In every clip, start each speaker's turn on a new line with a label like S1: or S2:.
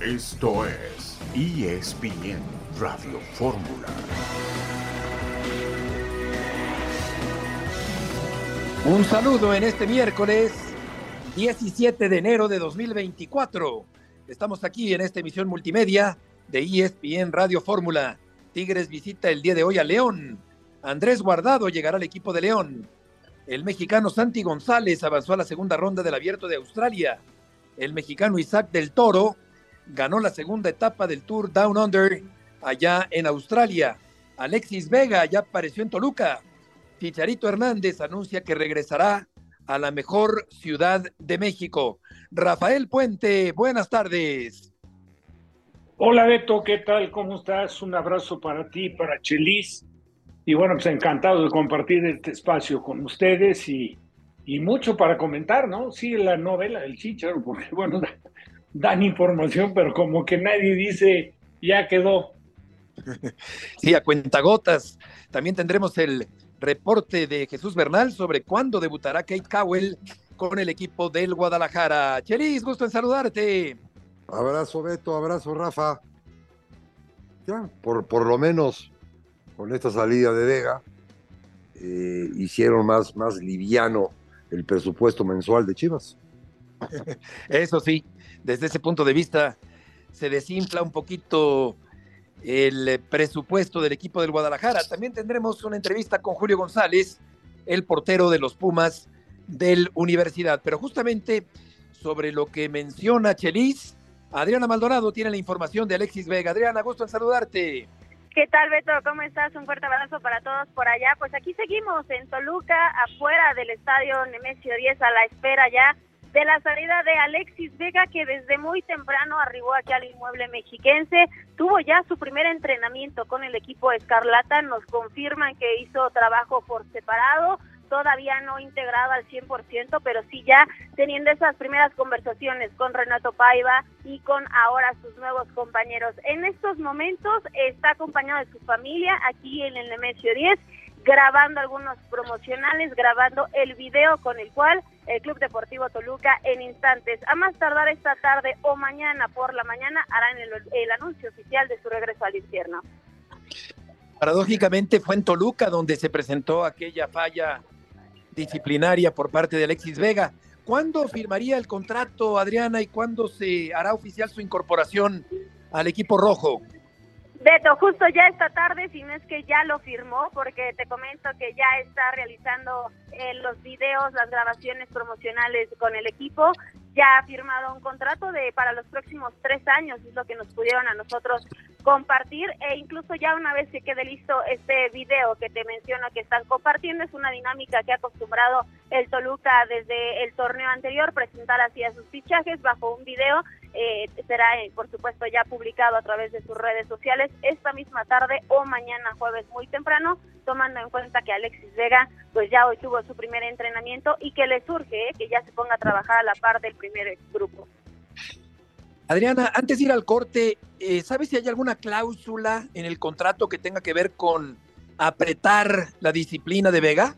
S1: Esto es ESPN Radio Fórmula.
S2: Un saludo en este miércoles 17 de enero de 2024. Estamos aquí en esta emisión multimedia de ESPN Radio Fórmula. Tigres visita el día de hoy a León. Andrés Guardado llegará al equipo de León. El mexicano Santi González avanzó a la segunda ronda del Abierto de Australia. El mexicano Isaac del Toro ganó la segunda etapa del Tour Down Under allá en Australia. Alexis Vega ya apareció en Toluca. Chicharito Hernández anuncia que regresará a la mejor ciudad de México. Rafael Puente, buenas tardes.
S3: Hola Beto, ¿qué tal? ¿Cómo estás? Un abrazo para ti, para Chelis. Y bueno, pues encantado de compartir este espacio con ustedes y, y mucho para comentar, ¿no? Sí, la novela del Chicharo, porque bueno, dan información, pero como que nadie dice, ya quedó.
S2: Sí, a cuentagotas. También tendremos el reporte de Jesús Bernal sobre cuándo debutará Kate Cowell con el equipo del Guadalajara. Chelis, gusto en saludarte.
S4: Abrazo Beto, abrazo Rafa. Ya, por, por lo menos con esta salida de Vega, eh, hicieron más, más liviano el presupuesto mensual de Chivas.
S2: Eso sí, desde ese punto de vista se desinfla un poquito el presupuesto del equipo del Guadalajara. También tendremos una entrevista con Julio González, el portero de los Pumas del Universidad. Pero justamente sobre lo que menciona Chelis, Adriana Maldonado tiene la información de Alexis Vega. Adriana, gusto en saludarte.
S5: ¿Qué tal, Beto? ¿Cómo estás? Un fuerte abrazo para todos por allá. Pues aquí seguimos en Toluca, afuera del estadio Nemesio 10, a la espera ya de la salida de Alexis Vega, que desde muy temprano arribó aquí al inmueble mexiquense. Tuvo ya su primer entrenamiento con el equipo Escarlata. Nos confirman que hizo trabajo por separado todavía no integrado al 100%, pero sí ya teniendo esas primeras conversaciones con Renato Paiva y con ahora sus nuevos compañeros. En estos momentos está acompañado de su familia aquí en el Nemesio 10, grabando algunos promocionales, grabando el video con el cual el Club Deportivo Toluca en instantes, a más tardar esta tarde o mañana por la mañana, harán el, el anuncio oficial de su regreso al infierno.
S2: Paradójicamente fue en Toluca donde se presentó aquella falla disciplinaria por parte de Alexis Vega. ¿Cuándo firmaría el contrato, Adriana, y cuándo se hará oficial su incorporación al equipo rojo?
S5: Beto, justo ya esta tarde, si no es que ya lo firmó, porque te comento que ya está realizando eh, los videos, las grabaciones promocionales con el equipo, ya ha firmado un contrato de para los próximos tres años, es lo que nos pudieron a nosotros compartir, e incluso ya una vez que quede listo este video que te menciono que están compartiendo, es una dinámica que ha acostumbrado el Toluca desde el torneo anterior, presentar así a sus fichajes bajo un video eh, será, eh, por supuesto, ya publicado a través de sus redes sociales esta misma tarde o mañana jueves muy temprano, tomando en cuenta que Alexis Vega pues ya hoy tuvo su primer entrenamiento y que le surge eh, que ya se ponga a trabajar a la par del primer grupo.
S2: Adriana, antes de ir al corte, ¿sabes si hay alguna cláusula en el contrato que tenga que ver con apretar la disciplina de Vega?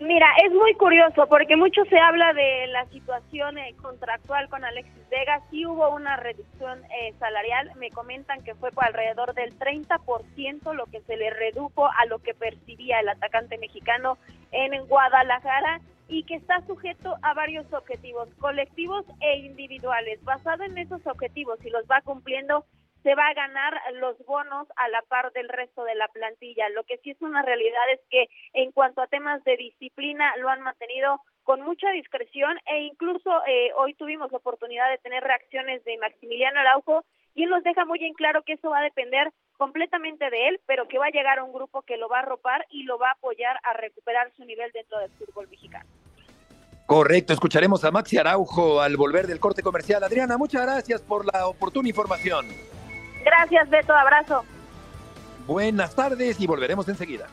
S5: Mira, es muy curioso porque mucho se habla de la situación eh, contractual con Alexis Vega. Sí hubo una reducción eh, salarial. Me comentan que fue por alrededor del 30% lo que se le redujo a lo que percibía el atacante mexicano en Guadalajara y que está sujeto a varios objetivos colectivos e individuales. Basado en esos objetivos, si los va cumpliendo, se va a ganar los bonos a la par del resto de la plantilla. Lo que sí es una realidad es que en cuanto a temas de disciplina lo han mantenido con mucha discreción e incluso eh, hoy tuvimos la oportunidad de tener reacciones de Maximiliano Araujo y él nos deja muy en claro que eso va a depender completamente de él, pero que va a llegar a un grupo que lo va a arropar y lo va a apoyar a recuperar su nivel dentro del fútbol mexicano.
S2: Correcto, escucharemos a Maxi Araujo al volver del corte comercial. Adriana, muchas gracias por la oportuna información.
S5: Gracias, Beto. Abrazo.
S2: Buenas tardes y volveremos enseguida.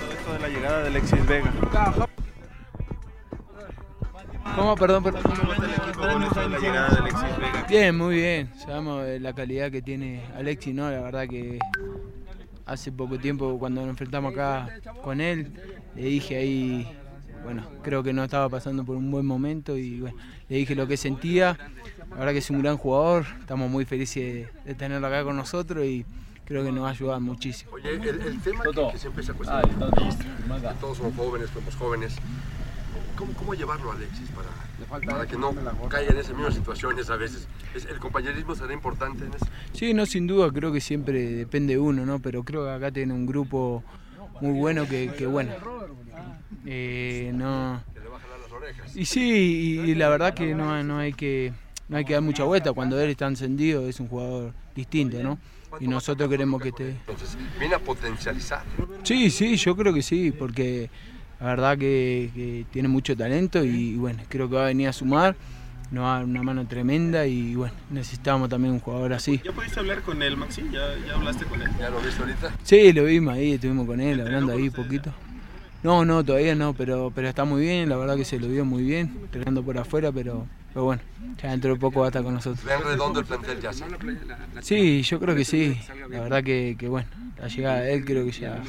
S6: Todo esto de la llegada de Alexis Vega. ¿Cómo? Perdón, perdón. la llegada de Alexis Vega? Bien, muy bien. Sabemos la calidad que tiene Alexis, ¿no? La verdad que hace poco tiempo cuando nos enfrentamos acá con él, le dije ahí, bueno, creo que no estaba pasando por un buen momento y bueno, le dije lo que sentía. La verdad que es un gran jugador, estamos muy felices de, tenerlo acá con nosotros y creo que nos va a ayudar muchísimo.
S4: Oye, el, tema que, siempre se ha cuestionado, todos somos jóvenes, somos jóvenes, ¿Cómo, llevarlo, Alexis, para, para que no caiga en esas mismas situaciones a veces? ¿El compañerismo será importante en eso?
S6: Sí, no, sin duda, creo que siempre depende de uno, ¿no? Pero creo que acá tiene un grupo muy bueno que, bueno, eh, no... le va a jalar las orejas. Y sí, y, la verdad que no, no, hay que no hay que dar mucha vuelta. Cuando él está encendido es un jugador distinto, ¿no? Y nosotros queremos que esté...
S4: Entonces, ¿viene a potencializar?
S6: Sí, sí, yo creo que sí, porque la verdad que, tiene mucho talento y, bueno, creo que va a venir a sumar, nos va a dar una mano tremenda y bueno, necesitamos también un jugador así.
S7: ¿Ya pudiste hablar con él, Maxi? ¿Ya, ¿Ya, hablaste con él?
S4: ¿Ya lo viste ahorita?
S6: Sí, lo vimos ahí, estuvimos con él hablando ahí poquito. No, no, todavía no, pero, pero está muy bien, la verdad que se lo vio muy bien, entrenando por afuera, pero, pero bueno, ya dentro de poco va a estar con nosotros.
S4: ¿Ven redondo el plantel ya?
S6: Sí, yo creo que sí, la verdad que, que bueno, la llegada de él creo que ya,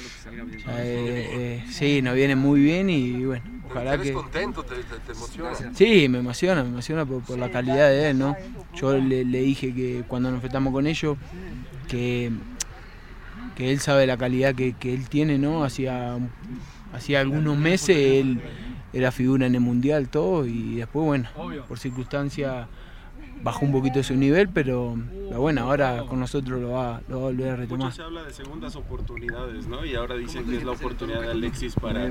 S6: eh, eh, sí, nos viene muy bien y bueno, ojalá que...
S4: contento? ¿Te, te, emociona?
S6: Sí, me emociona, me emociona por, la calidad de él, ¿no? Yo le, dije que cuando nos enfrentamos con ellos, que, que él sabe la calidad que, él tiene, ¿no? Hacía, hacía algunos meses él era figura en el Mundial, todo, y después, bueno, por circunstancias bajó un poquito su nivel, pero, bueno, ahora con nosotros lo va, lo va a volver a retomar.
S7: Mucho se habla de segundas oportunidades, ¿no? Y ahora dicen que es la oportunidad de Alexis para,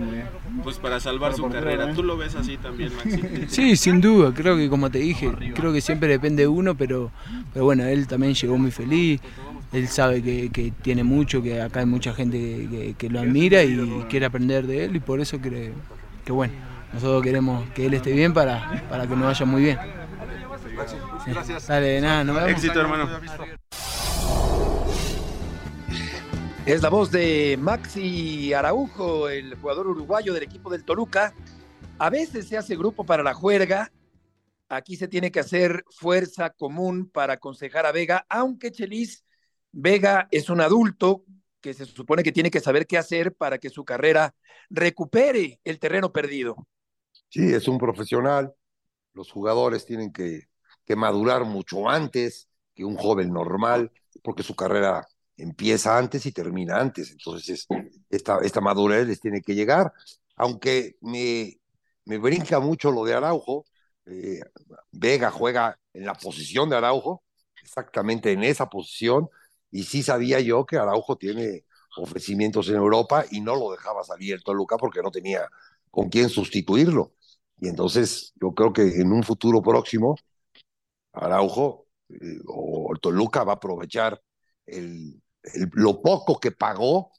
S7: pues para salvar su carrera. ¿Tú lo ves así también, Maxi?
S6: Sí, sin duda. Creo que, como te dije, creo que siempre depende de uno, pero, pero bueno, él también llegó muy feliz. Él sabe que, tiene mucho, que acá hay mucha gente que, lo admira y quiere aprender de él y por eso creo que, bueno, nosotros queremos que él esté bien para, para que nos vaya muy bien.
S4: Gracias.
S6: Dale, nada, nos vemos.
S7: Éxito, hermano.
S2: Es la voz de Maxi Araujo, el jugador uruguayo del equipo del Toluca. A veces se hace grupo para la juerga. Aquí se tiene que hacer fuerza común para aconsejar a Vega, aunque Chelis Vega es un adulto que se supone que tiene que saber qué hacer para que su carrera recupere el terreno perdido.
S4: Sí, es un profesional. Los jugadores tienen que que madurar mucho antes que un joven normal, porque su carrera empieza antes y termina antes. Entonces, esta, esta madurez les tiene que llegar. Aunque me, me brinca mucho lo de Araujo, eh, Vega juega en la posición de Araujo, exactamente en esa posición, y sí sabía yo que Araujo tiene ofrecimientos en Europa y no lo dejaba salir el Toluca porque no tenía con quién sustituirlo. Y entonces yo creo que en un futuro próximo Araujo eh, o Toluca va a aprovechar el, lo poco que pagó,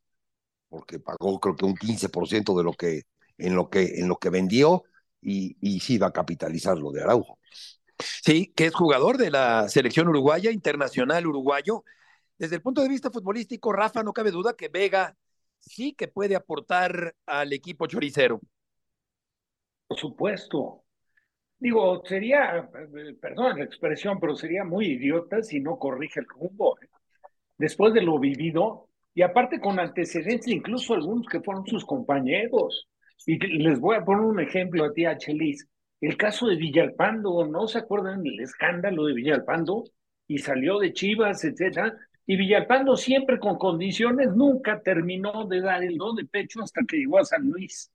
S4: porque pagó creo que un 15% de lo que en lo que en lo que vendió y, y sí va a capitalizar lo de Araujo.
S2: Sí, que es jugador de la selección uruguaya, internacional uruguayo. Desde el punto de vista futbolístico, Rafa, no cabe duda que Vega sí que puede aportar al equipo choricero.
S3: Por supuesto, Digo, sería, perdón la expresión, pero sería muy idiota si no corrige el rumbo. ¿eh? Después de lo vivido, y aparte con antecedentes, incluso algunos que fueron sus compañeros. Y les voy a poner un ejemplo a ti, Chelis. El caso de Villalpando, ¿no se acuerdan del escándalo de Villalpando? Y salió de Chivas, etcétera. Y Villalpando siempre con condiciones nunca terminó de dar el don de pecho hasta que llegó a San Luis.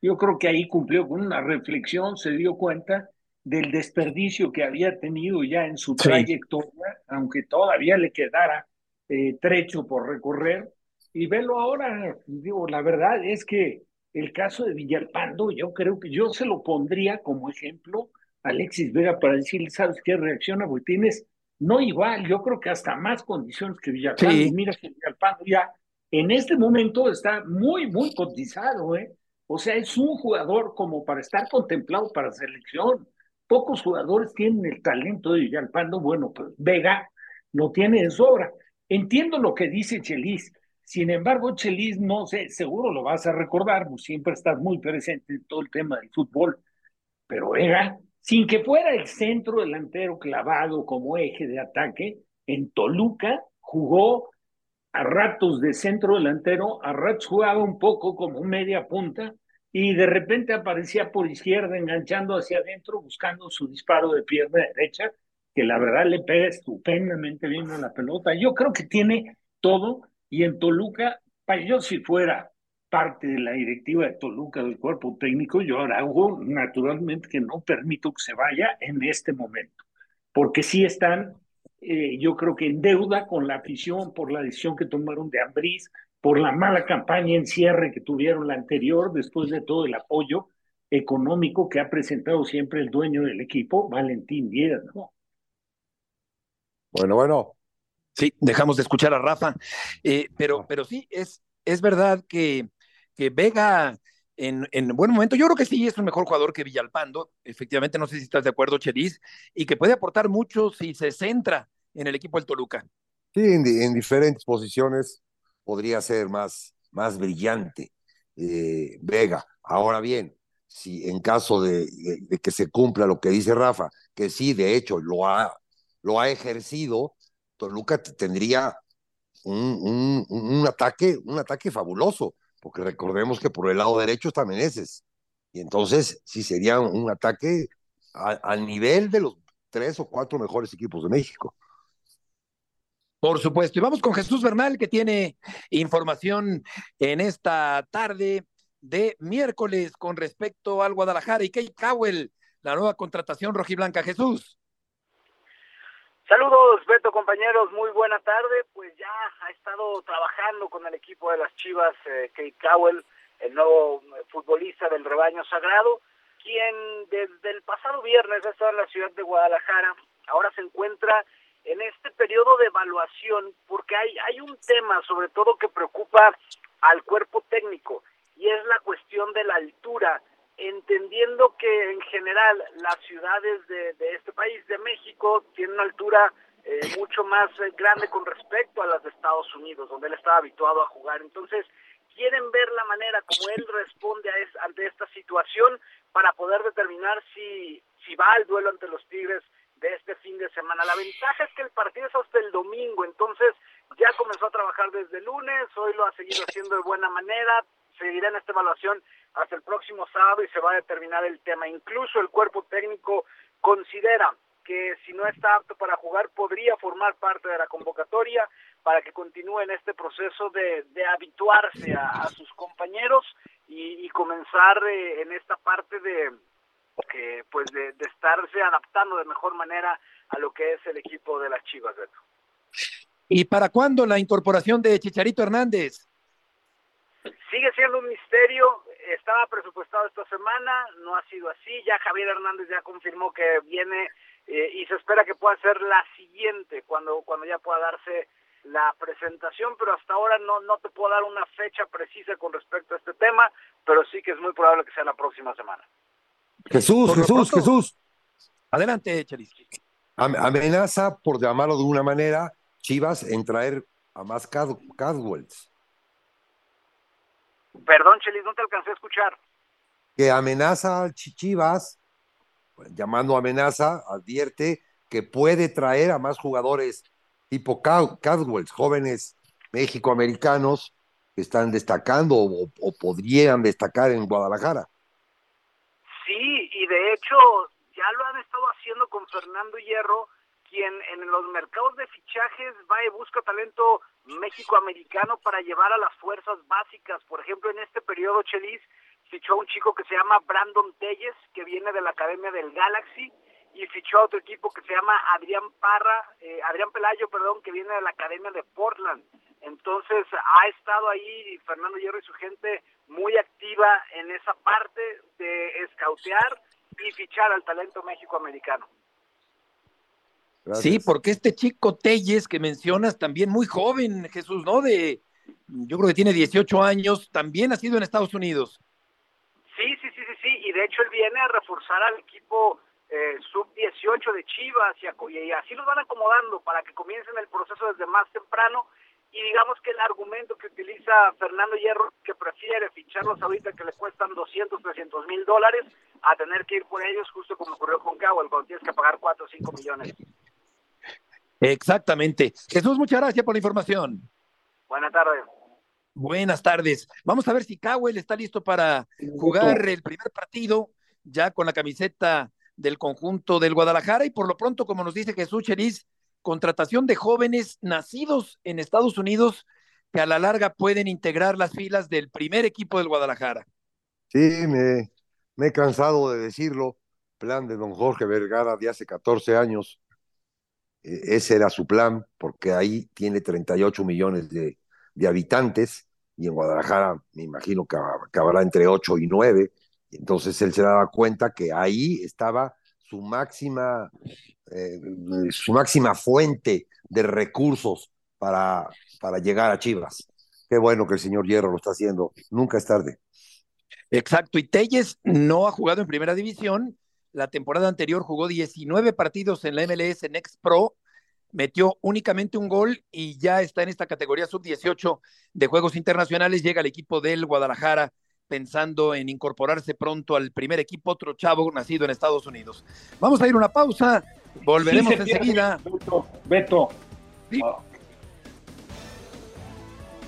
S3: Yo creo que ahí cumplió con una reflexión, se dio cuenta del desperdicio que había tenido ya en su trayectoria, aunque todavía le quedara eh, trecho por recorrer. Y velo ahora, digo, la verdad es que el caso de Villalpando, yo creo que yo se lo pondría como ejemplo a Alexis Vega para decirle, ¿sabes qué reacciona? Porque tienes, no igual, yo creo que hasta más condiciones que Villalpando. Mira que Villalpando ya en este momento está muy, muy cotizado, ¿eh? O sea, es un jugador como para estar contemplado para selección. Pocos jugadores tienen el talento de Villalpando. Bueno, pues Vega lo tiene en sobra. Entiendo lo que dice Chelis. Sin embargo, Chelis, no sé, seguro lo vas a recordar, pues siempre estás muy presente en todo el tema del fútbol. Pero Vega, sin que fuera el centro delantero clavado como eje de ataque, en Toluca jugó a ratos de centro delantero, a ratos jugaba un poco como media punta y de repente aparecía por izquierda enganchando hacia adentro buscando su disparo de pierna derecha, que la verdad le pega estupendamente bien a la pelota. Yo creo que tiene todo y en Toluca, yo si fuera parte de la directiva de Toluca del cuerpo técnico, yo ahora hago naturalmente que no permito que se vaya en este momento, porque sí están, eh, yo creo que en deuda con la afición por la decisión que tomaron de Ambriz, por la mala campaña en cierre que tuvieron la anterior, después de todo el apoyo económico que ha presentado siempre el dueño del equipo, Valentín Díaz, ¿no?
S4: Bueno, bueno.
S2: Sí, dejamos de escuchar a Rafa, eh, pero, pero sí, es, es verdad que que Vega en, en, buen momento, yo creo que sí es un mejor jugador que Villalpando, efectivamente, no sé si estás de acuerdo, Chelis, y que puede aportar mucho si se centra en el equipo del Toluca.
S4: Sí, en, diferentes posiciones podría ser más, más brillante eh, Vega. Ahora bien, si en caso de, que se cumpla lo que dice Rafa, que sí, de hecho, lo ha, lo ha ejercido, Toluca tendría un, un, un, ataque, un ataque fabuloso porque recordemos que por el lado derecho está Meneses. Y entonces sí sería un ataque al nivel de los tres o cuatro mejores equipos de México.
S2: Por supuesto. Y vamos con Jesús Bernal, que tiene información en esta tarde de miércoles con respecto al Guadalajara y Kate Cowell, la nueva contratación rojiblanca. Jesús.
S8: Saludos, Beto, compañeros, muy buena tarde. Pues ya ha estado trabajando con el equipo de las Chivas, eh, Kate Cowell, el nuevo futbolista del rebaño sagrado, quien desde el pasado viernes ha estado en la ciudad de Guadalajara. Ahora se encuentra en este periodo de evaluación porque hay, hay un tema sobre todo que preocupa al cuerpo técnico y es la cuestión de la altura entendiendo que en general las ciudades de, este país, de México, tienen una altura eh, mucho más eh, grande con respecto a las de Estados Unidos, donde él estaba habituado a jugar. Entonces, quieren ver la manera como él responde a ante esta situación para poder determinar si, si va al duelo ante los Tigres de este fin de semana. La ventaja es que el partido es hasta el domingo, entonces ya comenzó a trabajar desde el lunes, hoy lo ha seguido haciendo de buena manera, seguirá en esta evaluación hasta el próximo sábado y se va a determinar el tema. Incluso el cuerpo técnico considera que si no está apto para jugar podría formar parte de la convocatoria para que continúe en este proceso de, habituarse a, sus compañeros y, comenzar eh, en esta parte de que pues de, estarse adaptando de mejor manera a lo que es el equipo de las Chivas,
S2: ¿Y para cuándo la incorporación de Chicharito Hernández?
S8: Sigue siendo un misterio, estaba presupuestado esta semana, no ha sido así, ya Javier Hernández ya confirmó que viene eh, y se espera que pueda ser la siguiente cuando, cuando ya pueda darse la presentación, pero hasta ahora no, no te puedo dar una fecha precisa con respecto a este tema, pero sí que es muy probable que sea la próxima semana.
S4: Jesús, Jesús, Jesús.
S2: Adelante, Chelis.
S4: Amenaza, por llamarlo de una manera, Chivas en traer a más Cadwells.
S8: Perdón, Chelis, no te alcancé a escuchar.
S4: Que amenaza al Chichivas, llamando amenaza, advierte que puede traer a más jugadores tipo Cadwells, jóvenes mexicoamericanos que están destacando o, podrían destacar en Guadalajara.
S8: Sí, y de hecho ya lo han estado haciendo con Fernando Hierro, quien en los mercados de fichajes va y busca talento México-americano para llevar a las fuerzas básicas. Por ejemplo, en este periodo, Chelis fichó a un chico que se llama Brandon Telles, que viene de la Academia del Galaxy, y fichó a otro equipo que se llama Adrián Parra, eh, Adrián Pelayo, perdón, que viene de la Academia de Portland. Entonces ha estado ahí Fernando Hierro y su gente muy activa en esa parte de escautear y fichar al talento México-americano.
S2: Sí, porque este chico Telles que mencionas también muy joven, Jesús, ¿no? De, yo creo que tiene 18 años, también ha sido en Estados Unidos.
S8: Sí, sí, sí, sí, sí, y de hecho él viene a reforzar al equipo eh, sub-18 de Chivas y, y, así los van acomodando para que comiencen el proceso desde más temprano y digamos que el argumento que utiliza Fernando Hierro, que prefiere ficharlos ahorita que le cuestan 200, 300 mil dólares, a tener que ir por ellos, justo como ocurrió con Cowell, cuando tienes que pagar 4 o 5 millones.
S2: Exactamente. Jesús, muchas gracias por la información.
S8: Buenas tardes.
S2: Buenas tardes. Vamos a ver si Cowell está listo para jugar el primer partido ya con la camiseta del conjunto del Guadalajara y por lo pronto, como nos dice Jesús Cheris, contratación de jóvenes nacidos en Estados Unidos que a la larga pueden integrar las filas del primer equipo del Guadalajara.
S4: Sí, me, me he cansado de decirlo. Plan de don Jorge Vergara de hace 14 años. E, ese era su plan, porque ahí tiene 38 millones de, habitantes y en Guadalajara me imagino que acabará entre 8 y 9. Entonces él se daba cuenta que ahí estaba su máxima, eh, su máxima fuente de recursos para, para llegar a Chivas. Qué bueno que el señor Hierro lo está haciendo. Nunca es tarde.
S2: Exacto. Y Telles no ha jugado en primera división. La temporada anterior jugó 19 partidos en la MLS Next Pro. Metió únicamente un gol y ya está en esta categoría sub-18 de Juegos Internacionales. Llega el equipo del Guadalajara pensando en incorporarse pronto al primer equipo, otro chavo nacido en Estados Unidos. Vamos a ir a una pausa, volveremos enseguida.
S3: Beto.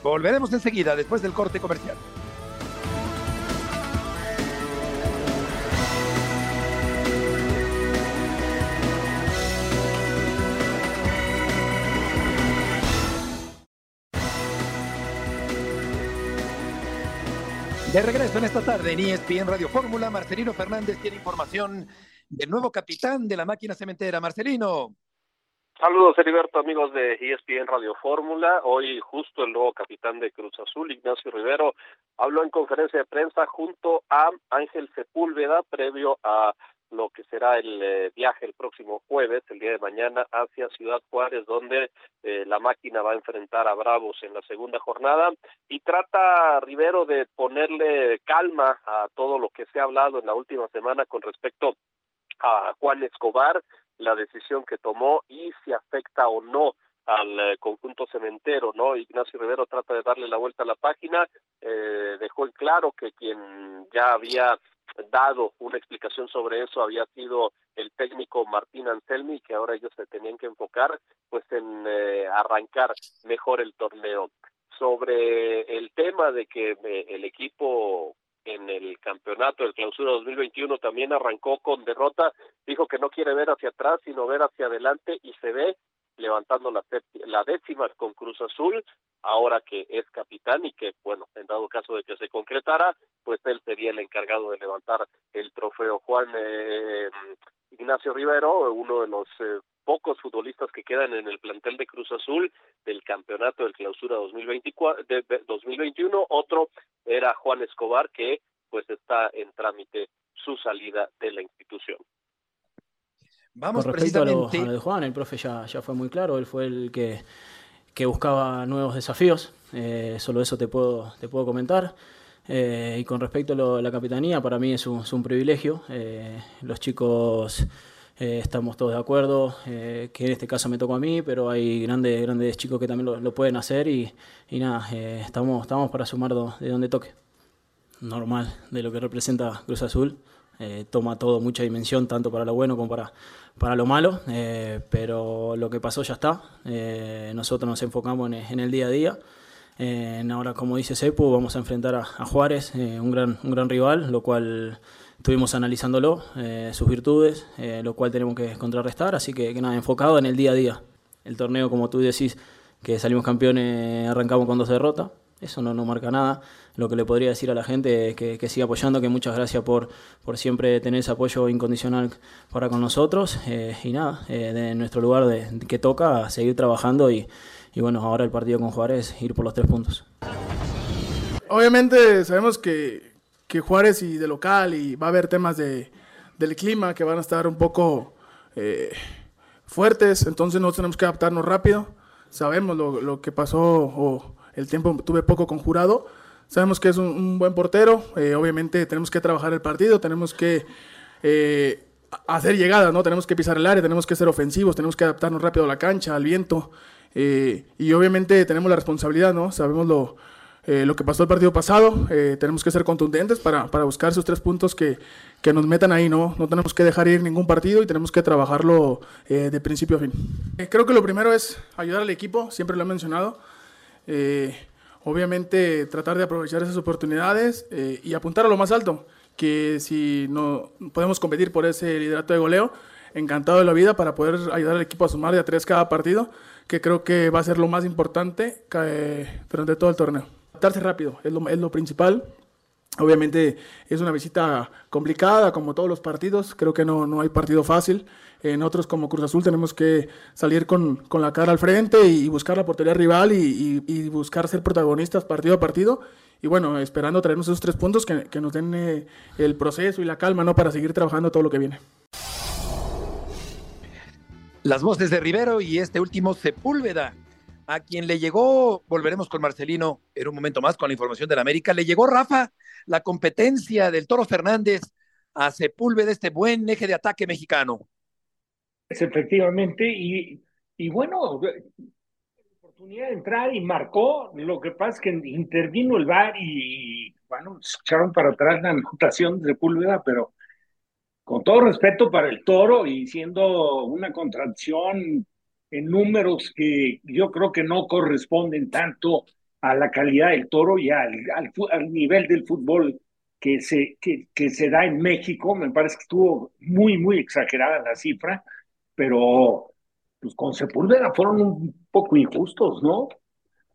S2: Volveremos enseguida después del corte comercial. De regreso en esta tarde en ESPN Radio Fórmula, Marcelino Fernández tiene información del nuevo capitán de la máquina cementera. Marcelino.
S9: Saludos, Heriberto, amigos de ESPN Radio Fórmula. Hoy justo el nuevo capitán de Cruz Azul, Ignacio Rivero, habló en conferencia de prensa junto a Ángel Sepúlveda previo a lo que será el eh, viaje el próximo jueves, el día de mañana, hacia Ciudad Juárez, donde eh, la máquina va a enfrentar a Bravos en la segunda jornada y trata Rivero de ponerle calma a todo lo que se ha hablado en la última semana con respecto a Juan Escobar, la decisión que tomó y si afecta o no al eh, conjunto cementero, ¿no? Ignacio Rivero trata de darle la vuelta a la página, eh, dejó en claro que quien ya había dado una explicación sobre eso había sido el técnico Martín Anselmi, que ahora ellos se tenían que enfocar pues en eh, arrancar mejor el torneo. Sobre el tema de que eh, el equipo en el campeonato del clausura 2021 también arrancó con derrota, dijo que no quiere ver hacia atrás, sino ver hacia adelante y se ve levantando la, décima con Cruz Azul, ahora que es capitán y que, bueno, en dado caso de que se concretara, pues él sería el encargado de levantar el trofeo. Juan eh, Ignacio Rivero, uno de los eh, pocos futbolistas que quedan en el plantel de Cruz Azul del campeonato del clausura 2024, de 2021, otro era Juan Escobar, que pues está en trámite su salida de la institución.
S10: Vamos Con respecto a lo, de Juan, el profe ya, ya fue muy claro, él fue el que, que buscaba nuevos desafíos, eh, solo eso te puedo, te puedo comentar. Eh, y con respecto a, la capitanía, para mí es un, es un privilegio. Eh, los chicos estamos todos de acuerdo, que en este caso me tocó a mí, pero hay grandes, grandes chicos que también lo, lo pueden hacer y, y nada, estamos, estamos para sumar de donde toque. Normal, de lo que representa Cruz Azul. Toma todo mucha dimensión, tanto para lo bueno como para, para lo malo, eh, pero lo que pasó ya está. Eh, nosotros nos enfocamos en, el día a día. Eh, ahora, como dice Sepu, vamos a enfrentar a, Juárez, un, gran, un gran rival, lo cual estuvimos analizándolo, sus virtudes, lo cual tenemos que contrarrestar. Así que, que, nada, enfocado en el día a día. El torneo, como tú decís, que salimos campeones, arrancamos con dos derrotas. Eso no, no marca nada. Lo que le podría decir a la gente es que, que siga apoyando, que muchas gracias por, por siempre tener ese apoyo incondicional para con nosotros. Eh, y nada, eh, nuestro lugar de, que toca, seguir trabajando y, y bueno, ahora el partido con Juárez, ir por los tres puntos.
S11: Obviamente sabemos que, que Juárez y de local y va a haber temas de, del clima que van a estar un poco eh, fuertes, entonces nosotros tenemos que adaptarnos rápido. Sabemos lo, lo que pasó el tiempo tuve poco conjurado. Sabemos que es un, buen portero. Eh, obviamente tenemos que trabajar el partido, tenemos que eh, hacer llegadas, ¿no? Tenemos que pisar el área, tenemos que ser ofensivos, tenemos que adaptarnos rápido a la cancha, al viento. Eh, y obviamente tenemos la responsabilidad, ¿no? Sabemos lo, eh, lo que pasó el partido pasado, eh, tenemos que ser contundentes para, para, buscar esos tres puntos que, que, nos metan ahí, ¿no? No tenemos que dejar ir ningún partido y tenemos que trabajarlo de principio a fin. creo que lo primero es ayudar al equipo, siempre lo he mencionado. Obviamente tratar de aprovechar esas oportunidades y apuntar a lo más alto que si no podemos competir por ese liderato de goleo, encantado de la vida para poder ayudar al equipo a sumar de a tres cada partido, que creo que va a ser lo más importante eh, durante todo el torneo. Adaptarse rápido es lo principal. Obviamente es una visita complicada, como todos los partidos. Creo que no, no hay partido fácil. En otros, como Cruz Azul, tenemos que salir con, con la cara al frente y, buscar la portería rival y, y, buscar ser protagonistas partido a partido y bueno, esperando traernos esos tres puntos que, que nos den eh, el proceso y la calma, ¿no? Para seguir trabajando todo lo que viene.
S2: Las voces de Rivero y este último Sepúlveda, a quien le llegó, volveremos con Marcelino en un momento más con la información de la América, le llegó Rafa, la competencia del Toro Fernández a Sepúlveda, este buen eje de ataque mexicano.
S3: Efectivamente, y, y bueno, oportunidad de entrar y marcó. Lo que pasa es que intervino el VAR y, bueno, echaron para atrás la anotación de Púlveda, pero con todo respeto para el toro y siendo una contracción en números que yo creo que no corresponden tanto a la calidad del toro y al, nivel del fútbol que se, que, se da en México. Me parece que estuvo muy, muy exagerada la cifra, pero pues con Sepúlveda fueron un poco injustos, ¿no?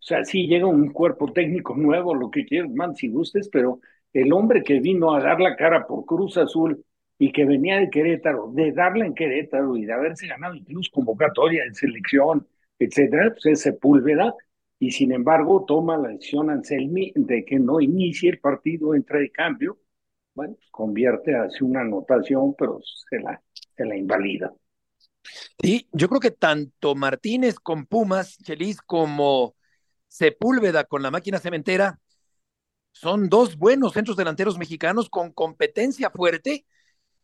S3: O sea, sí llega un cuerpo técnico nuevo, lo que quieras, man, si gustes, pero el hombre que vino a dar la cara por Cruz Azul y que venía de Querétaro, de darle en Querétaro y de haberse ganado incluso convocatoria de selección, etcétera, pues es Sepúlveda, y sin embargo toma la decisión Anselmi de que no inicie el partido, entra de cambio, bueno, convierte, hace una anotación, pero se la, se la invalida.
S2: Sí, yo creo que tanto Martínez con Pumas, Chelis, como Sepúlveda con la máquina cementera, son dos buenos centros delanteros mexicanos con competencia fuerte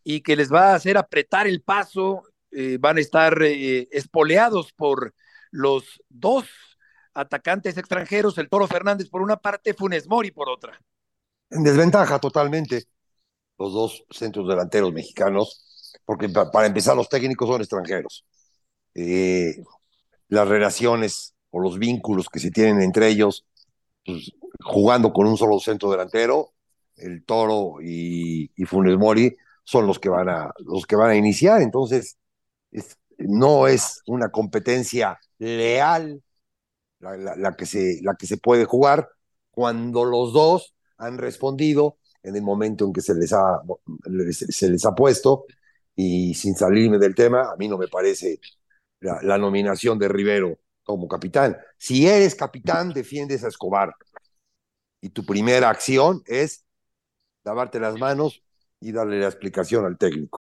S2: y que les va a hacer apretar el paso, eh, van a estar eh, espoleados por los dos atacantes extranjeros, el Toro Fernández por una parte, Funes Mori por otra.
S4: En desventaja totalmente los dos centros delanteros mexicanos porque para empezar los técnicos son extranjeros. Eh, las relaciones o los vínculos que se tienen entre ellos, pues, jugando con un solo centro delantero, el Toro y, Funes Mori son los que van a, los que van a iniciar, entonces no es una competencia leal la, que se, la que se puede jugar cuando los dos han respondido en el momento en que se les ha, se les ha puesto y sin salirme del tema, a mí no me parece la, nominación de Rivero como capitán. Si eres capitán, defiendes a Escobar. Y tu primera acción es lavarte las manos y darle la explicación al técnico.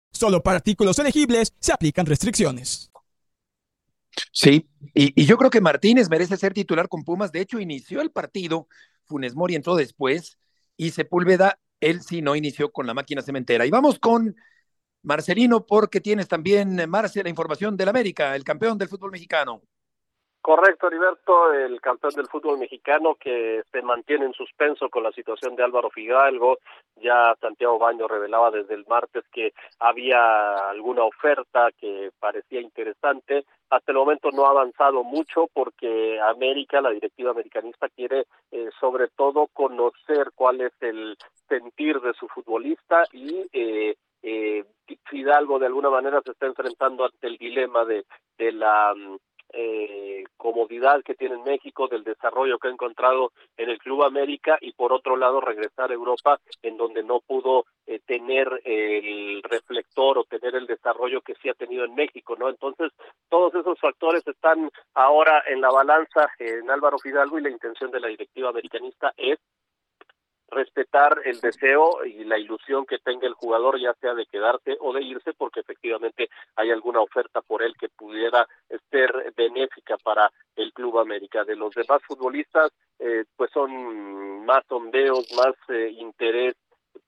S12: Solo para artículos elegibles se aplican restricciones.
S2: Sí, y, yo creo que Martínez merece ser titular con Pumas. De hecho, inició el partido. Funes Mori entró después y Sepúlveda, él sí no inició con la máquina cementera. Y vamos con Marcelino, porque tienes también, Marce, la información del América, el campeón del fútbol mexicano.
S9: Correcto, Heriberto, el campeón del fútbol mexicano que se mantiene en suspenso con la situación de Álvaro Fidalgo. Ya Santiago Baño revelaba desde el martes que había alguna oferta que parecía interesante. Hasta el momento no ha avanzado mucho porque América, la directiva americanista, quiere eh, sobre todo conocer cuál es el sentir de su futbolista y eh, eh, Fidalgo de alguna manera se está enfrentando ante el dilema de, de la mm, eh, comodidad que tiene en México, del desarrollo que ha encontrado en el Club América y por otro lado regresar a Europa en donde no pudo eh, tener el reflector o tener el desarrollo que sí ha tenido en México, ¿no? Entonces, todos esos factores están ahora en la balanza en Álvaro Fidalgo y la intención de la directiva americanista es respetar el deseo y la ilusión que tenga el jugador, ya sea de quedarse o de irse, porque efectivamente hay alguna oferta por él que pudiera ser benéfica para el Club América. De los demás futbolistas, eh, pues son más sondeos, más eh, interés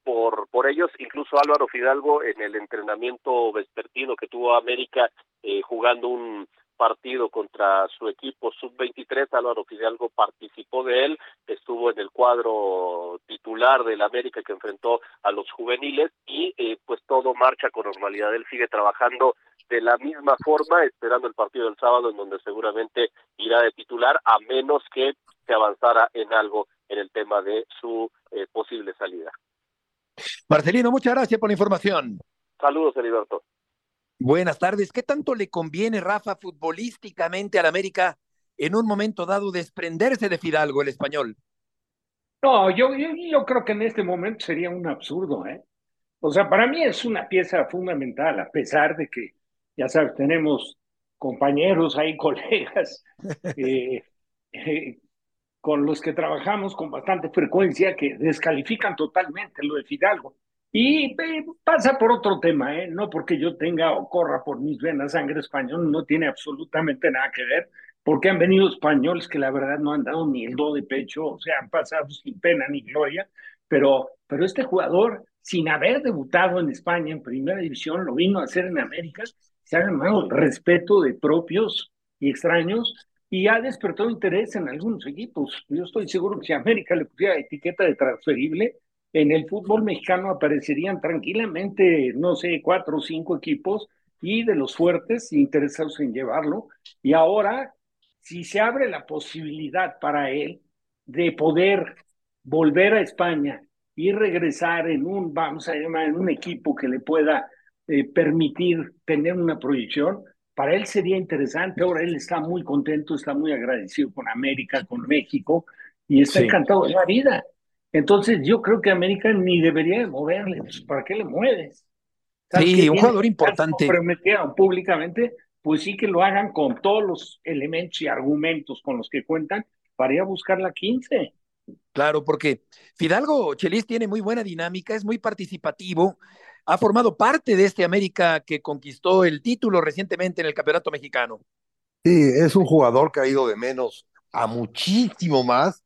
S9: por por ellos incluso Álvaro Fidalgo en el entrenamiento vespertino que tuvo América eh, jugando un partido contra su equipo sub-23, Álvaro Fidalgo participó de él, estuvo en el cuadro titular del América que enfrentó a los juveniles y eh, pues todo marcha con normalidad. Él sigue trabajando de la misma forma, esperando el partido del sábado en donde seguramente irá de titular, a menos que se avanzara en algo en el tema de su eh, posible salida.
S2: Marcelino, muchas gracias por la información.
S9: Saludos, Heriberto.
S2: Buenas tardes. ¿Qué tanto le conviene, Rafa, futbolísticamente al América en un momento dado desprenderse de Fidalgo, el español?
S3: No, yo, yo, creo que en este momento sería un absurdo, ¿eh? O sea, para mí es una pieza fundamental, a pesar de que, ya sabes, tenemos compañeros ahí, colegas, eh, eh, con los que trabajamos con bastante frecuencia que descalifican totalmente lo de Fidalgo. Y pasa por otro tema, ¿eh? no porque yo tenga o corra por mis venas sangre español, no tiene absolutamente nada que ver, porque han venido españoles que la verdad no han dado ni el do de pecho, o sea, han pasado sin pena ni gloria, pero, pero este jugador, sin haber debutado en España en primera división, lo vino a hacer en América, se ha ganado el respeto de propios y extraños y ha despertado interés en algunos equipos. Yo estoy seguro que si América le pusiera etiqueta de transferible, en el fútbol mexicano aparecerían tranquilamente, no sé, cuatro o cinco equipos y de los fuertes interesados en llevarlo. Y ahora, si se abre la posibilidad para él de poder volver a España y regresar en un, vamos a llamar, en un equipo que le pueda eh, permitir tener una proyección, para él sería interesante. Ahora él está muy contento, está muy agradecido con América, con México y está encantado de la vida. Entonces yo creo que América ni debería moverle, pues, ¿para qué le mueves?
S2: Sí, un jugador importante.
S3: Prometieron públicamente, pues sí que lo hagan con todos los elementos y argumentos con los que cuentan para ir a buscar la 15.
S2: Claro, porque Fidalgo Chelis tiene muy buena dinámica, es muy participativo, ha formado parte de este América que conquistó el título recientemente en el Campeonato Mexicano.
S4: Sí, es un jugador que ha ido de menos a muchísimo más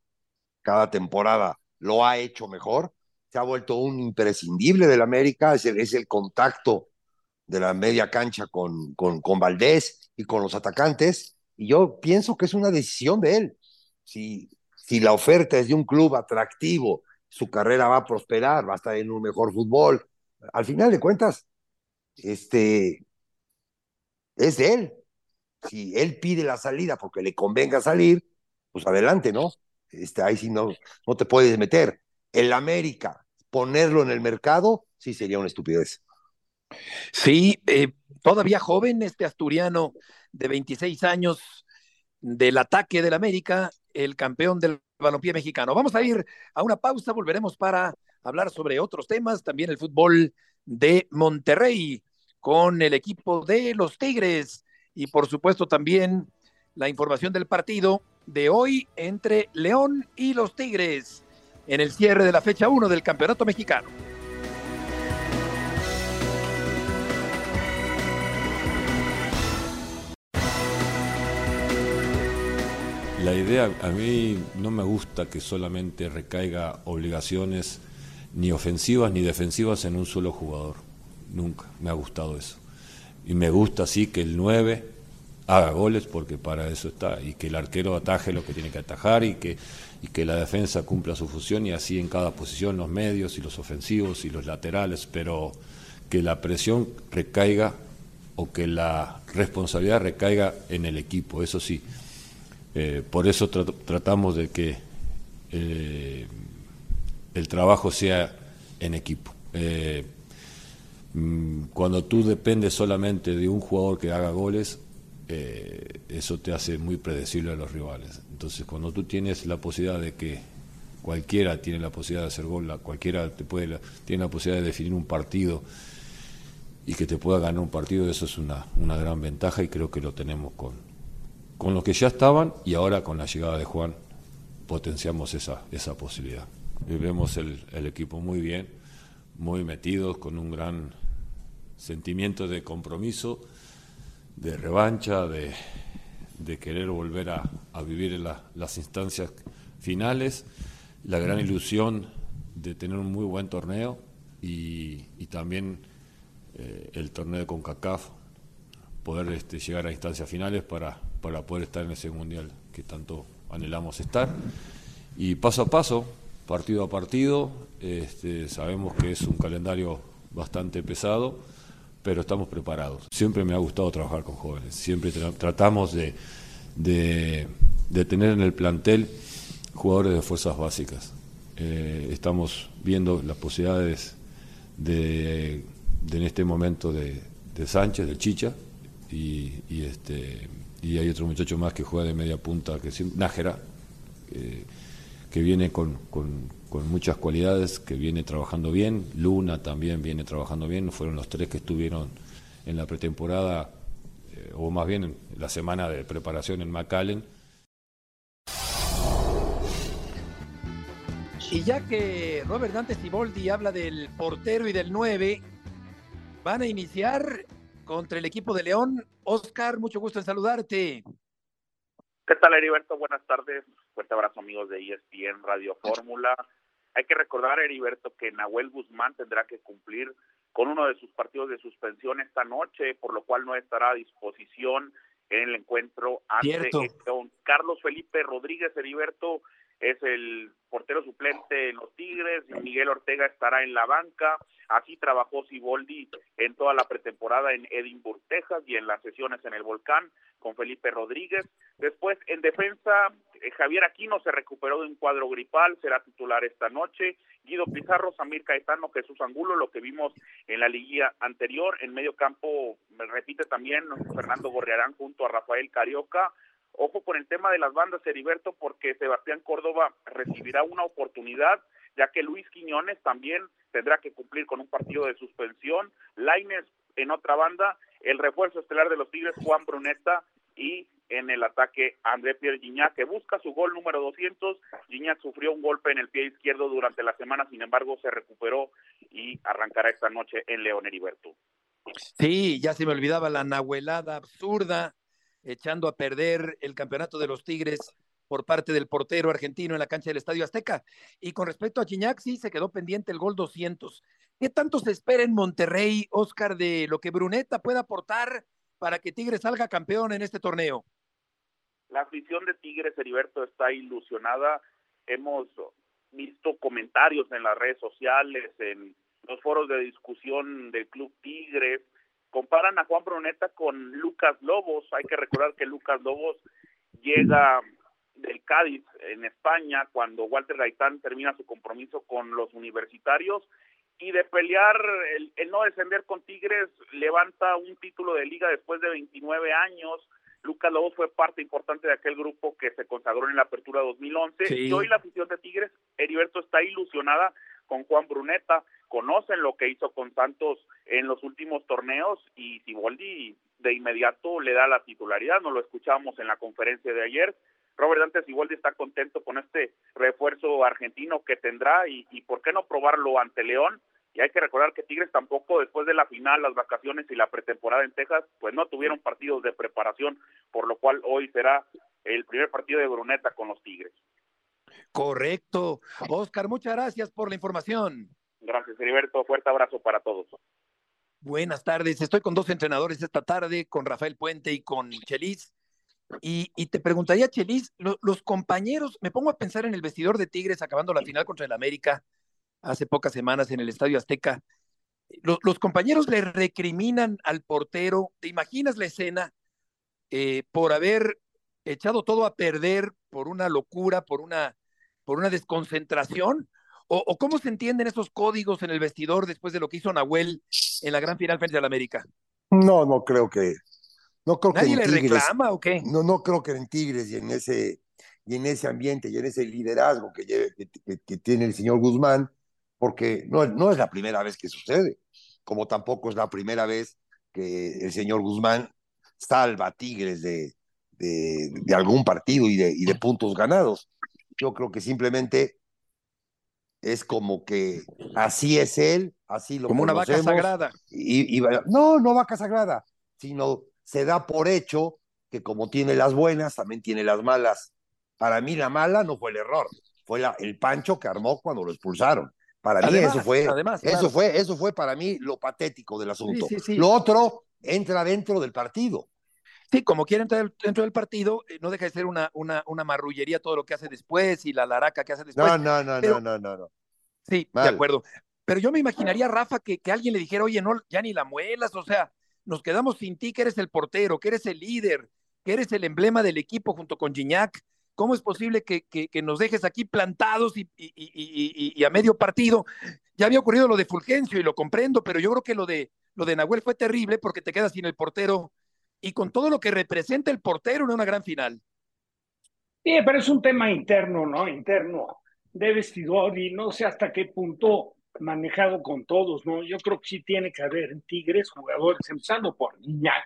S4: cada temporada lo ha hecho mejor, se ha vuelto un imprescindible del América, es el, el contacto de la media cancha con, con, con Valdés y con los atacantes, y yo pienso que es una decisión de él. Si, si la oferta es de un club atractivo, su carrera va a prosperar, va a estar en un mejor fútbol. Al final de cuentas, este es de él. Si él pide la salida porque le convenga salir, pues adelante, ¿no? Este, ahí sí no, no te puedes meter. El América, ponerlo en el mercado, sí sería una estupidez.
S2: Sí, eh, todavía joven este asturiano de 26 años del ataque del América, el campeón del balompié mexicano. Vamos a ir a una pausa, volveremos para hablar sobre otros temas, también el fútbol de Monterrey con el equipo de los Tigres y por supuesto también la información del partido de hoy entre León y los Tigres en el cierre de la fecha 1 del Campeonato Mexicano.
S13: La idea a mí no me gusta que solamente recaiga obligaciones ni ofensivas ni defensivas en un solo jugador. Nunca me ha gustado eso. Y me gusta sí que el 9 haga goles porque para eso está y que el arquero ataje lo que tiene que atajar y que, y que la defensa cumpla su función y así en cada posición los medios y los ofensivos y los laterales, pero que la presión recaiga o que la responsabilidad recaiga en el equipo, eso sí. Eh, por eso tratamos de que eh, el trabajo sea en equipo. Eh, mm, cuando tú dependes solamente de un jugador que haga goles, eh, eso te hace muy predecible a los rivales. Entonces, cuando tú tienes la posibilidad de que cualquiera tiene la posibilidad de hacer gol, cualquiera te puede, tiene la posibilidad de definir un partido y que te pueda ganar un partido, eso es una, una gran ventaja y creo que lo tenemos con, con los que ya estaban y ahora con la llegada de Juan potenciamos esa, esa posibilidad. vemos el, el equipo muy bien, muy metidos, con un gran sentimiento de compromiso de revancha, de, querer volver a, vivir en las instancias finales, la gran ilusión de tener un muy buen torneo y, también eh, el torneo de CONCACAF, poder este, llegar a instancias finales para, para poder estar en ese mundial que tanto anhelamos estar. Y paso a paso, partido a partido, este, sabemos que es un calendario bastante pesado pero estamos preparados. Siempre me ha gustado trabajar con jóvenes, siempre tratamos de, de, tener en el plantel jugadores de fuerzas básicas. Eh, estamos viendo las posibilidades de, en este momento de, Sánchez, de Chicha, y, este, y hay otro muchacho más que juega de media punta, que Nájera, que viene con, con muchas cualidades, que viene trabajando bien. Luna también viene trabajando bien. Fueron los tres que estuvieron en la pretemporada, eh, o más bien en la semana de preparación en McAllen.
S2: Y ya que Robert Dante Siboldi habla del portero y del 9, van a iniciar contra el equipo de León. Oscar, mucho gusto en saludarte.
S14: ¿Qué tal, Heriberto? Buenas tardes. Fuerte abrazo, amigos de ESPN Radio Fórmula. Hay que recordar, Heriberto, que Nahuel Guzmán tendrá que cumplir con uno de sus partidos de suspensión esta noche, por lo cual no estará a disposición en el encuentro ante don Carlos Felipe Rodríguez Heriberto es el portero suplente en los Tigres, Miguel Ortega estará en la banca, así trabajó Siboldi en toda la pretemporada en Edimburgo, Texas y en las sesiones en el Volcán con Felipe Rodríguez. Después en defensa, Javier Aquino se recuperó de un cuadro gripal, será titular esta noche. Guido Pizarro, Samir Caetano, Jesús Angulo, lo que vimos en la liguilla anterior. En medio campo, me repite también Fernando Gorriarán junto a Rafael Carioca. Ojo con el tema de las bandas, Heriberto, porque Sebastián Córdoba recibirá una oportunidad, ya que Luis Quiñones también tendrá que cumplir con un partido de suspensión. Laines en otra banda, el refuerzo estelar de los Tigres, Juan Bruneta, y en el ataque André Pierre Gignac, que busca su gol número 200. Gignac sufrió un golpe en el pie izquierdo durante la semana, sin embargo se recuperó y arrancará esta noche en León Heriberto.
S2: Sí, ya se me olvidaba la nahuelada absurda echando a perder el campeonato de los Tigres por parte del portero argentino en la cancha del Estadio Azteca. Y con respecto a Chiñac, sí se quedó pendiente el gol 200. ¿Qué tanto se espera en Monterrey, Oscar, de lo que Bruneta pueda aportar para que Tigres salga campeón en este torneo?
S14: La afición de Tigres, Heriberto, está ilusionada. Hemos visto comentarios en las redes sociales, en los foros de discusión del Club Tigres, comparan a Juan Bruneta con Lucas Lobos. Hay que recordar que Lucas Lobos llega del Cádiz en España cuando Walter Gaitán termina su compromiso con los universitarios y de pelear el, no descender con Tigres levanta un título de liga después de 29 años. Lucas Lobos fue parte importante de aquel grupo que se consagró en la apertura 2011 y hoy la afición de Tigres, Heriberto está ilusionada con Juan Bruneta, conocen lo que hizo con Santos en los últimos torneos y Siboldi de inmediato le da la titularidad, nos lo escuchábamos en la conferencia de ayer. Robert Dante Siboldi está contento con este refuerzo argentino que tendrá y, y por qué no probarlo ante León. Y hay que recordar que Tigres tampoco después de la final, las vacaciones y la pretemporada en Texas, pues no tuvieron partidos de preparación, por lo cual hoy será el primer partido de Bruneta con los Tigres.
S2: Correcto. Oscar, muchas gracias por la información.
S14: Gracias, Heriberto. Fuerte abrazo para todos.
S2: Buenas tardes. Estoy con dos entrenadores esta tarde, con Rafael Puente y con Chelis. Y, te preguntaría, Chelis, los compañeros, me pongo a pensar en el vestidor de Tigres acabando la final contra el América hace pocas semanas en el Estadio Azteca. Los, compañeros le recriminan al portero, ¿te imaginas la escena? Eh, por haber echado todo a perder por una locura, por una, por una desconcentración? ¿O, cómo se entienden esos códigos en el vestidor después de lo que hizo Nahuel en la gran final frente al América?
S4: No, no creo que. No creo
S2: ¿Nadie
S4: que
S2: le reclama o qué?
S4: No, no creo que en Tigres y en ese, y en ese ambiente y en ese liderazgo que, que, tiene el señor Guzmán, porque no, no es la primera vez que sucede, como tampoco es la primera vez que el señor Guzmán salva a Tigres de, de, de algún partido y de, y de puntos ganados. Yo creo que simplemente es como que así es él, así lo
S2: Como una vaca sagrada.
S4: Y, no, no vaca sagrada, sino se da por hecho que como tiene las buenas, también tiene las malas. Para mí la mala no fue el error, fue la, el pancho que armó cuando lo expulsaron. Para mí eso fue, eso fue, eso fue para mí lo patético del asunto. Lo otro entra dentro del partido.
S2: Sí, como quiere entrar dentro del partido, eh, no deja de ser una, una, una marrullería todo lo que hace después y la laraca que hace después.
S4: No, no, no, no, no, no,
S2: Sí, de acuerdo. Pero yo me imaginaría, Rafa, que, que alguien le dijera, oye, no, ya ni la muelas, o sea, nos quedamos sin ti, que eres el portero, que eres el líder, que eres el emblema del equipo junto con Gignac. ¿Cómo es posible que, nos dejes aquí plantados y, a medio partido? Ya había ocurrido lo de Fulgencio y lo comprendo, pero yo creo que lo de, lo de Nahuel fue terrible porque te quedas sin el portero y con todo lo que representa el portero en una gran final.
S3: Sí, pero es un tema interno, ¿no? Interno de vestidor y no sé hasta qué punto manejado con todos, ¿no? Yo creo que sí tiene que haber en Tigres jugadores, empezando por Niñac,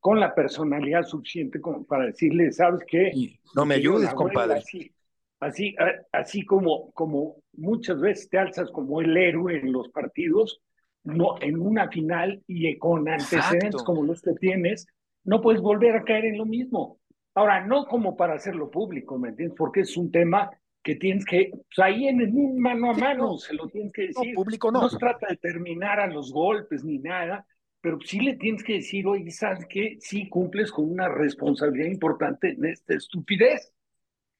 S3: con la personalidad suficiente como para decirle, ¿sabes qué?
S2: No me ayudes, compadre.
S3: Así, así, así como, como muchas veces te alzas como el héroe en los partidos, no, en una final y con antecedentes como los que tienes, no puedes volver a caer en lo mismo. Ahora, no como para hacerlo público, ¿me entiendes? Porque es un tema que tienes que, pues ahí en un mano a mano se lo tienes que decir.
S2: No, público no.
S3: No se trata de terminar a los golpes ni nada, pero sí le tienes que decir, oye, ¿sabes qué? Sí cumples con una responsabilidad importante en esta estupidez.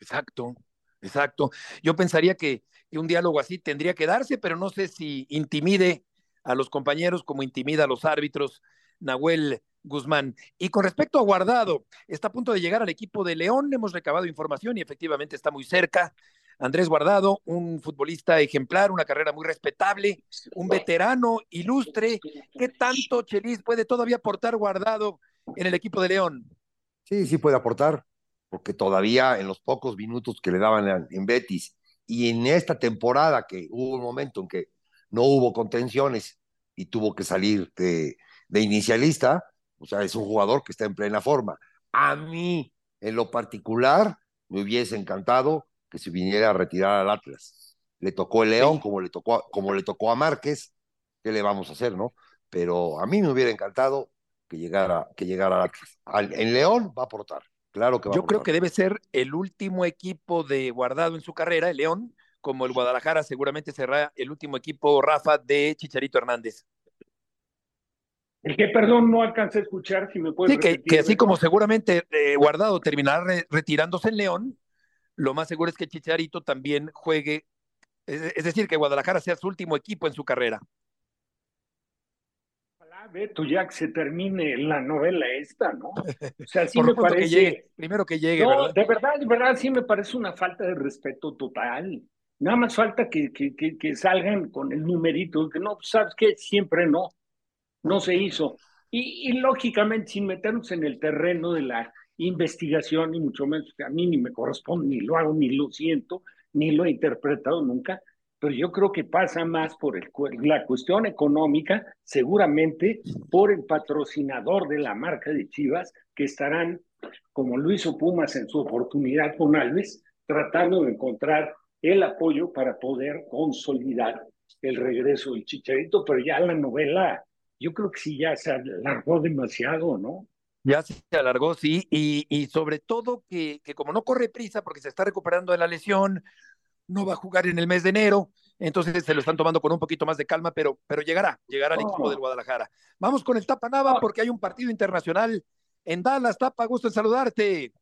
S2: Exacto, exacto. Yo pensaría que, que un diálogo así tendría que darse, pero no sé si intimide a los compañeros como intimida a los árbitros. Nahuel Guzmán. Y con respecto a Guardado, está a punto de llegar al equipo de León. Hemos recabado información y efectivamente está muy cerca. Andrés Guardado, un futbolista ejemplar, una carrera muy respetable, un veterano ilustre. ¿Qué tanto Chelis puede todavía aportar Guardado en el equipo de León?
S4: Sí, sí puede aportar, porque todavía en los pocos minutos que le daban en Betis y en esta temporada que hubo un momento en que no hubo contenciones y tuvo que salir de, de inicialista, o sea, es un jugador que está en plena forma. A mí, en lo particular, me hubiese encantado que se viniera a retirar al Atlas. Le tocó el León, como, le tocó, como le tocó a Márquez, ¿qué le vamos a hacer, no? Pero a mí me hubiera encantado que llegara, que llegara al Atlas. en León va a aportar, claro que va
S2: Yo
S4: a
S2: creo que debe ser el último equipo de guardado en su carrera, el León, como el Guadalajara seguramente será el último equipo, Rafa, de Chicharito Hernández.
S3: El que, perdón, no alcancé a escuchar, si me puedes
S2: Sí, que, así como seguramente eh, Guardado terminará retirándose en León, lo más seguro es que Chicharito también juegue, es, decir, que Guadalajara sea su último equipo en su carrera.
S3: Ojalá, Beto, ya que se termine la novela esta, ¿no? O sea, sí me parece...
S2: primero que llegue,
S3: no, De verdad, de verdad, sí me parece una falta de respeto total. Nada más falta que, que, que, que salgan con el numerito, que no, ¿sabes qué? Siempre no no se hizo. Y, lógicamente, sin meternos en el terreno de la investigación, ni mucho menos que a mí ni me corresponde, ni lo hago, ni lo siento, ni lo he interpretado nunca, pero yo creo que pasa más por el, la cuestión económica, seguramente por el patrocinador de la marca de Chivas, que estarán, como lo hizo Pumas en su oportunidad con Alves, tratando de encontrar el apoyo para poder consolidar el regreso del Chicharito, pero ya la novela yo creo que sí ya se alargó demasiado, ¿no?
S2: Ya se alargó, sí, y, y sobre todo que, que, como no corre prisa porque se está recuperando de la lesión, no va a jugar en el mes de enero, entonces se lo están tomando con un poquito más de calma, pero, pero llegará, llegará el equipo del Guadalajara. Vamos con el Tapa Nava porque hay un partido internacional en Dallas. Tapa, gusto en saludarte.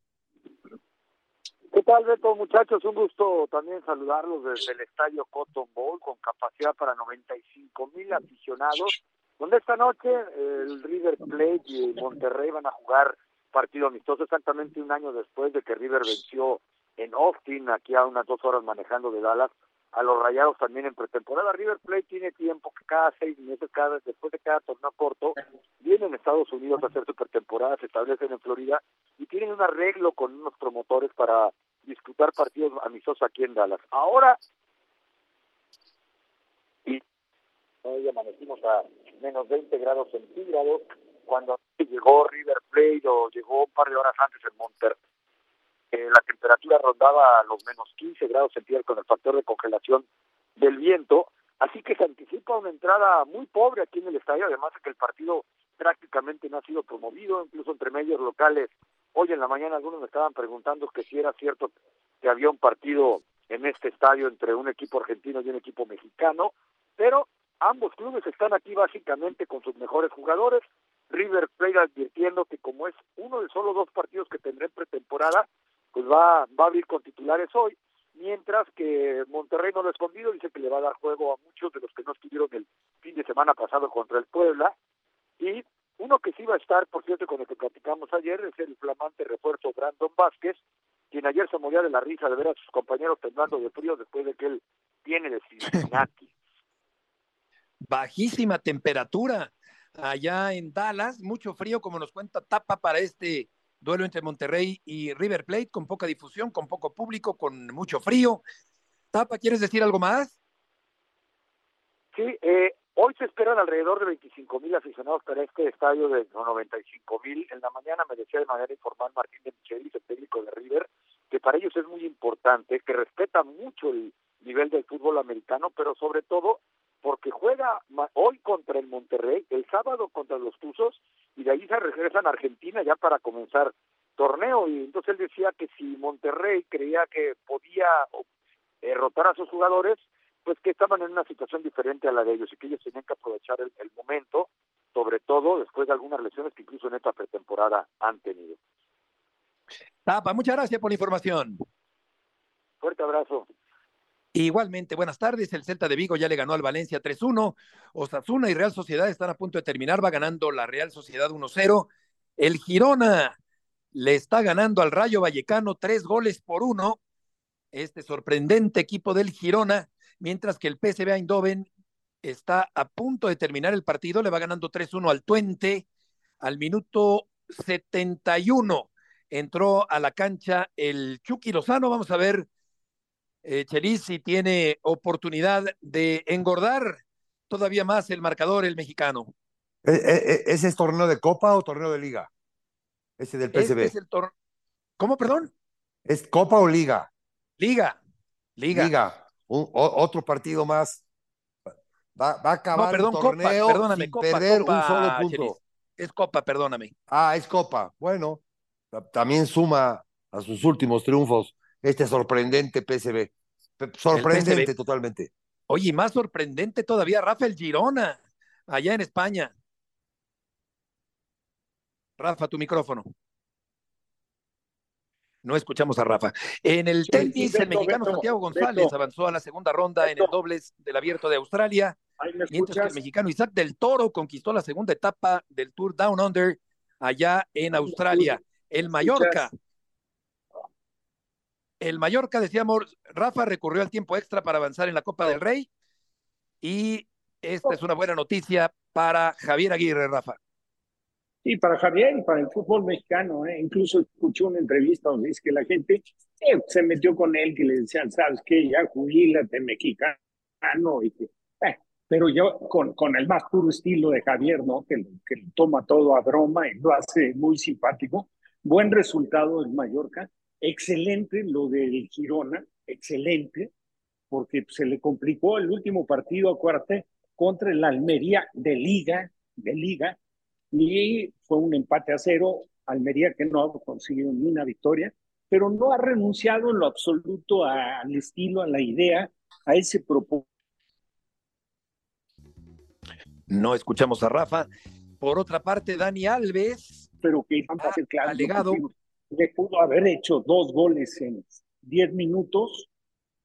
S15: ¿Qué tal, Beto? Muchachos, un gusto también saludarlos desde el estadio Cotton Bowl con capacidad para 95 mil aficionados, donde esta noche el River Plate y Monterrey van a jugar partido amistoso exactamente un año después de que River venció en Austin, aquí a unas dos horas manejando de Dallas, a los Rayados también en pretemporada. River Plate tiene tiempo que cada seis meses, cada después de cada torneo corto, vienen a Estados Unidos a hacer su pretemporada, se establecen en Florida y tienen un arreglo con unos promotores para disputar partidos amistosos aquí en Dallas. Ahora, y hoy amanecimos a menos 20 grados centígrados, cuando llegó River Plate o llegó un par de horas antes en Monterrey, eh, la temperatura rondaba a los menos 15 grados centígrados con el factor de congelación del viento, así que se anticipa una entrada muy pobre aquí en el estadio, además de que el partido prácticamente no ha sido promovido, incluso entre medios locales. Hoy en la mañana algunos me estaban preguntando que si era cierto que había un partido en este estadio entre un equipo argentino y un equipo mexicano, pero ambos clubes están aquí básicamente con sus mejores jugadores. River Plate advirtiendo que como es uno de solo dos partidos que tendré en pretemporada, pues va, va a abrir con titulares hoy, mientras que Monterrey no lo ha escondido, dice que le va a dar juego a muchos de los que no estuvieron el fin de semana pasado contra el Puebla, y uno que sí va a estar, por cierto, con el que platicamos ayer, es el flamante refuerzo Brandon Vázquez, quien ayer se moría de la risa de ver a sus compañeros temblando de frío después de que él viene de Cincinnati.
S2: Bajísima temperatura allá en Dallas, mucho frío, como nos cuenta Tapa para este duelo entre Monterrey y River Plate, con poca difusión, con poco público, con mucho frío. Tapa, ¿quieres decir algo más?
S15: Sí, eh, hoy se esperan alrededor de 25 mil aficionados para este estadio de 95 mil. En la mañana me decía de manera informal Martín de Michelis, el técnico de River, que para ellos es muy importante, que respeta mucho el nivel del fútbol americano, pero sobre todo porque juega hoy contra el Monterrey, el sábado contra los Tuzos, y de ahí se regresan a Argentina ya para comenzar torneo. Y entonces él decía que si Monterrey creía que podía eh, rotar a sus jugadores, pues que estaban en una situación diferente a la de ellos y que ellos tenían que aprovechar el, el momento, sobre todo después de algunas lesiones que incluso en esta pretemporada han tenido.
S2: Tapa, muchas gracias por la información.
S15: Fuerte abrazo.
S2: Igualmente, buenas tardes. El Celta de Vigo ya le ganó al Valencia 3-1. Osasuna y Real Sociedad están a punto de terminar. Va ganando la Real Sociedad 1-0. El Girona le está ganando al Rayo Vallecano tres goles por uno. Este sorprendente equipo del Girona, mientras que el PSV Eindhoven está a punto de terminar el partido. Le va ganando 3-1 al Tuente al minuto 71. Entró a la cancha el Chucky Lozano. Vamos a ver eh, si tiene oportunidad de engordar todavía más el marcador el mexicano.
S4: ¿E, e, e, ¿Ese es torneo de Copa o torneo de Liga? Ese del PSV.
S2: Este el ¿Cómo, perdón?
S4: ¿Es Copa o Liga?
S2: Liga. Liga.
S4: Liga. otro partido más. Va, a acabar el torneo perdóname, sin perder un solo punto.
S2: Es Copa, perdóname.
S4: Ah, es Copa. Bueno, también suma a sus últimos triunfos este sorprendente PSV. Sorprendente totalmente.
S2: Oye, más sorprendente todavía, Rafael Girona, allá en España. Rafa, tu micrófono. No escuchamos a Rafa. En el tenis, el mexicano Santiago González avanzó a la segunda ronda en el dobles del abierto de Australia, mientras que el mexicano Isaac del Toro conquistó la segunda etapa del Tour Down Under allá en Australia. El Mallorca el Mallorca, decíamos, Rafa recurrió al tiempo extra para avanzar en la Copa del Rey y esta es una buena noticia para Javier Aguirre, Rafa.
S3: Sí, para Javier y para el fútbol mexicano. ¿eh? Incluso escuché una entrevista donde dice que la gente se metió con él, que le decían, ¿sabes qué? Ya jubilate mexicano. Y que, eh, pero yo con, con el más puro estilo de Javier, ¿no? Que, que toma todo a broma y lo hace muy simpático. Buen resultado en Mallorca excelente lo del Girona, excelente, porque se le complicó el último partido, acuérdate, contra el Almería de Liga, de Liga, y fue un empate a cero, Almería que no ha conseguido ni una victoria, pero no ha renunciado en lo absoluto al estilo, a la idea, a ese propósito
S2: no escuchamos a Rafa. Por otra parte, Dani Alves.
S3: Pero que
S2: ha alegado.
S3: Le pudo haber hecho dos goles en 10 minutos,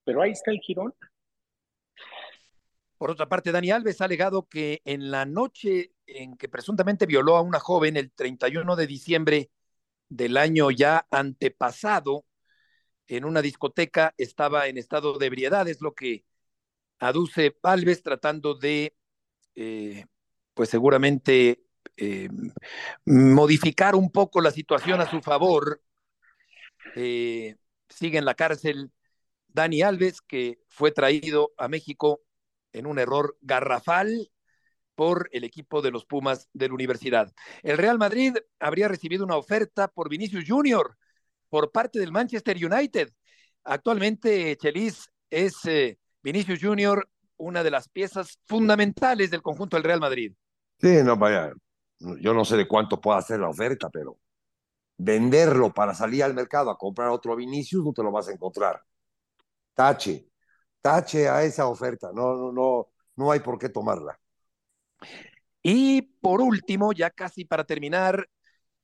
S3: pero ahí está el girón.
S2: Por otra parte, Dani Alves ha alegado que en la noche en que presuntamente violó a una joven el 31 de diciembre del año ya antepasado, en una discoteca estaba en estado de ebriedad, es lo que aduce Alves tratando de, eh, pues seguramente, eh, modificar un poco la situación a su favor. Eh, sigue en la cárcel Dani Alves, que fue traído a México en un error garrafal por el equipo de los Pumas de la universidad. El Real Madrid habría recibido una oferta por Vinicius Junior por parte del Manchester United. Actualmente, Chelis es eh, Vinicius Junior una de las piezas fundamentales del conjunto del Real Madrid.
S4: Sí, no, vaya, yo no sé de cuánto pueda ser la oferta, pero venderlo para salir al mercado a comprar otro Vinicius no te lo vas a encontrar. Tache, tache a esa oferta, no, no, no, no hay por qué tomarla.
S2: Y por último, ya casi para terminar,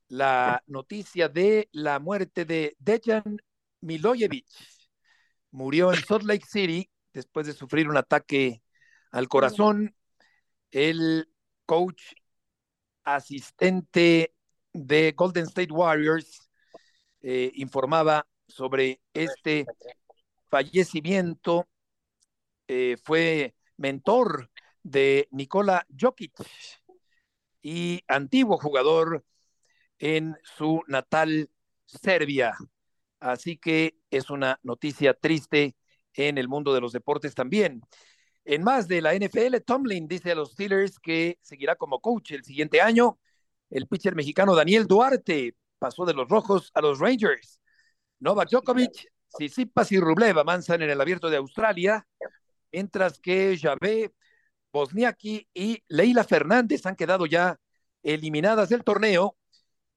S2: la noticia de la muerte de Dejan Milojevic. Murió en Salt Lake City después de sufrir un ataque al corazón. El coach asistente de Golden State Warriors eh, informaba sobre este fallecimiento. Eh, fue mentor de Nikola Jokic y antiguo jugador en su natal Serbia. Así que es una noticia triste en el mundo de los deportes también. En más de la NFL, Tomlin dice a los Steelers que seguirá como coach el siguiente año. El pitcher mexicano Daniel Duarte pasó de los Rojos a los Rangers. Novak Djokovic, Sisipas y Rublev avanzan en el abierto de Australia, mientras que Javé Bosniaki y Leila Fernández han quedado ya eliminadas del torneo.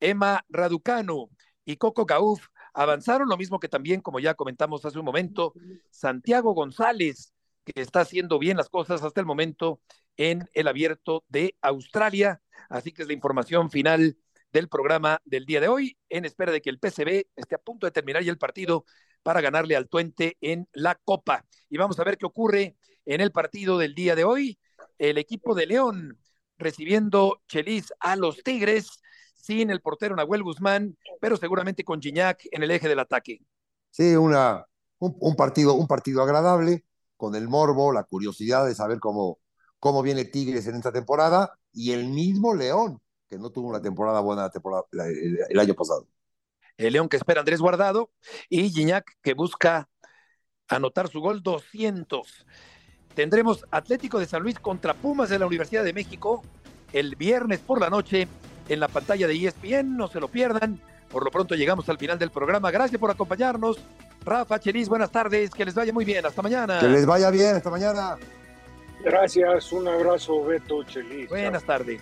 S2: Emma Raducanu y Coco Gauf avanzaron, lo mismo que también, como ya comentamos hace un momento, Santiago González, que está haciendo bien las cosas hasta el momento en el abierto de Australia. Así que es la información final del programa del día de hoy, en espera de que el PCB esté a punto de terminar ya el partido para ganarle al Tuente en la Copa. Y vamos a ver qué ocurre en el partido del día de hoy. El equipo de León recibiendo Chelis a los Tigres sin el portero Nahuel Guzmán, pero seguramente con Gignac en el eje del ataque.
S4: Sí, una, un, partido, un partido agradable, con el morbo, la curiosidad de saber cómo, cómo viene Tigres en esta temporada y el mismo León, que no tuvo una temporada buena temporada, el, el año pasado.
S2: El León que espera Andrés Guardado y Gignac que busca anotar su gol 200. Tendremos Atlético de San Luis contra Pumas de la Universidad de México el viernes por la noche en la pantalla de ESPN. No se lo pierdan. Por lo pronto llegamos al final del programa. Gracias por acompañarnos. Rafa, Chelis, buenas tardes. Que les vaya muy bien. Hasta mañana.
S4: Que les vaya bien. Hasta mañana.
S3: Gracias. Un abrazo, Beto, Chelis.
S2: Buenas tardes.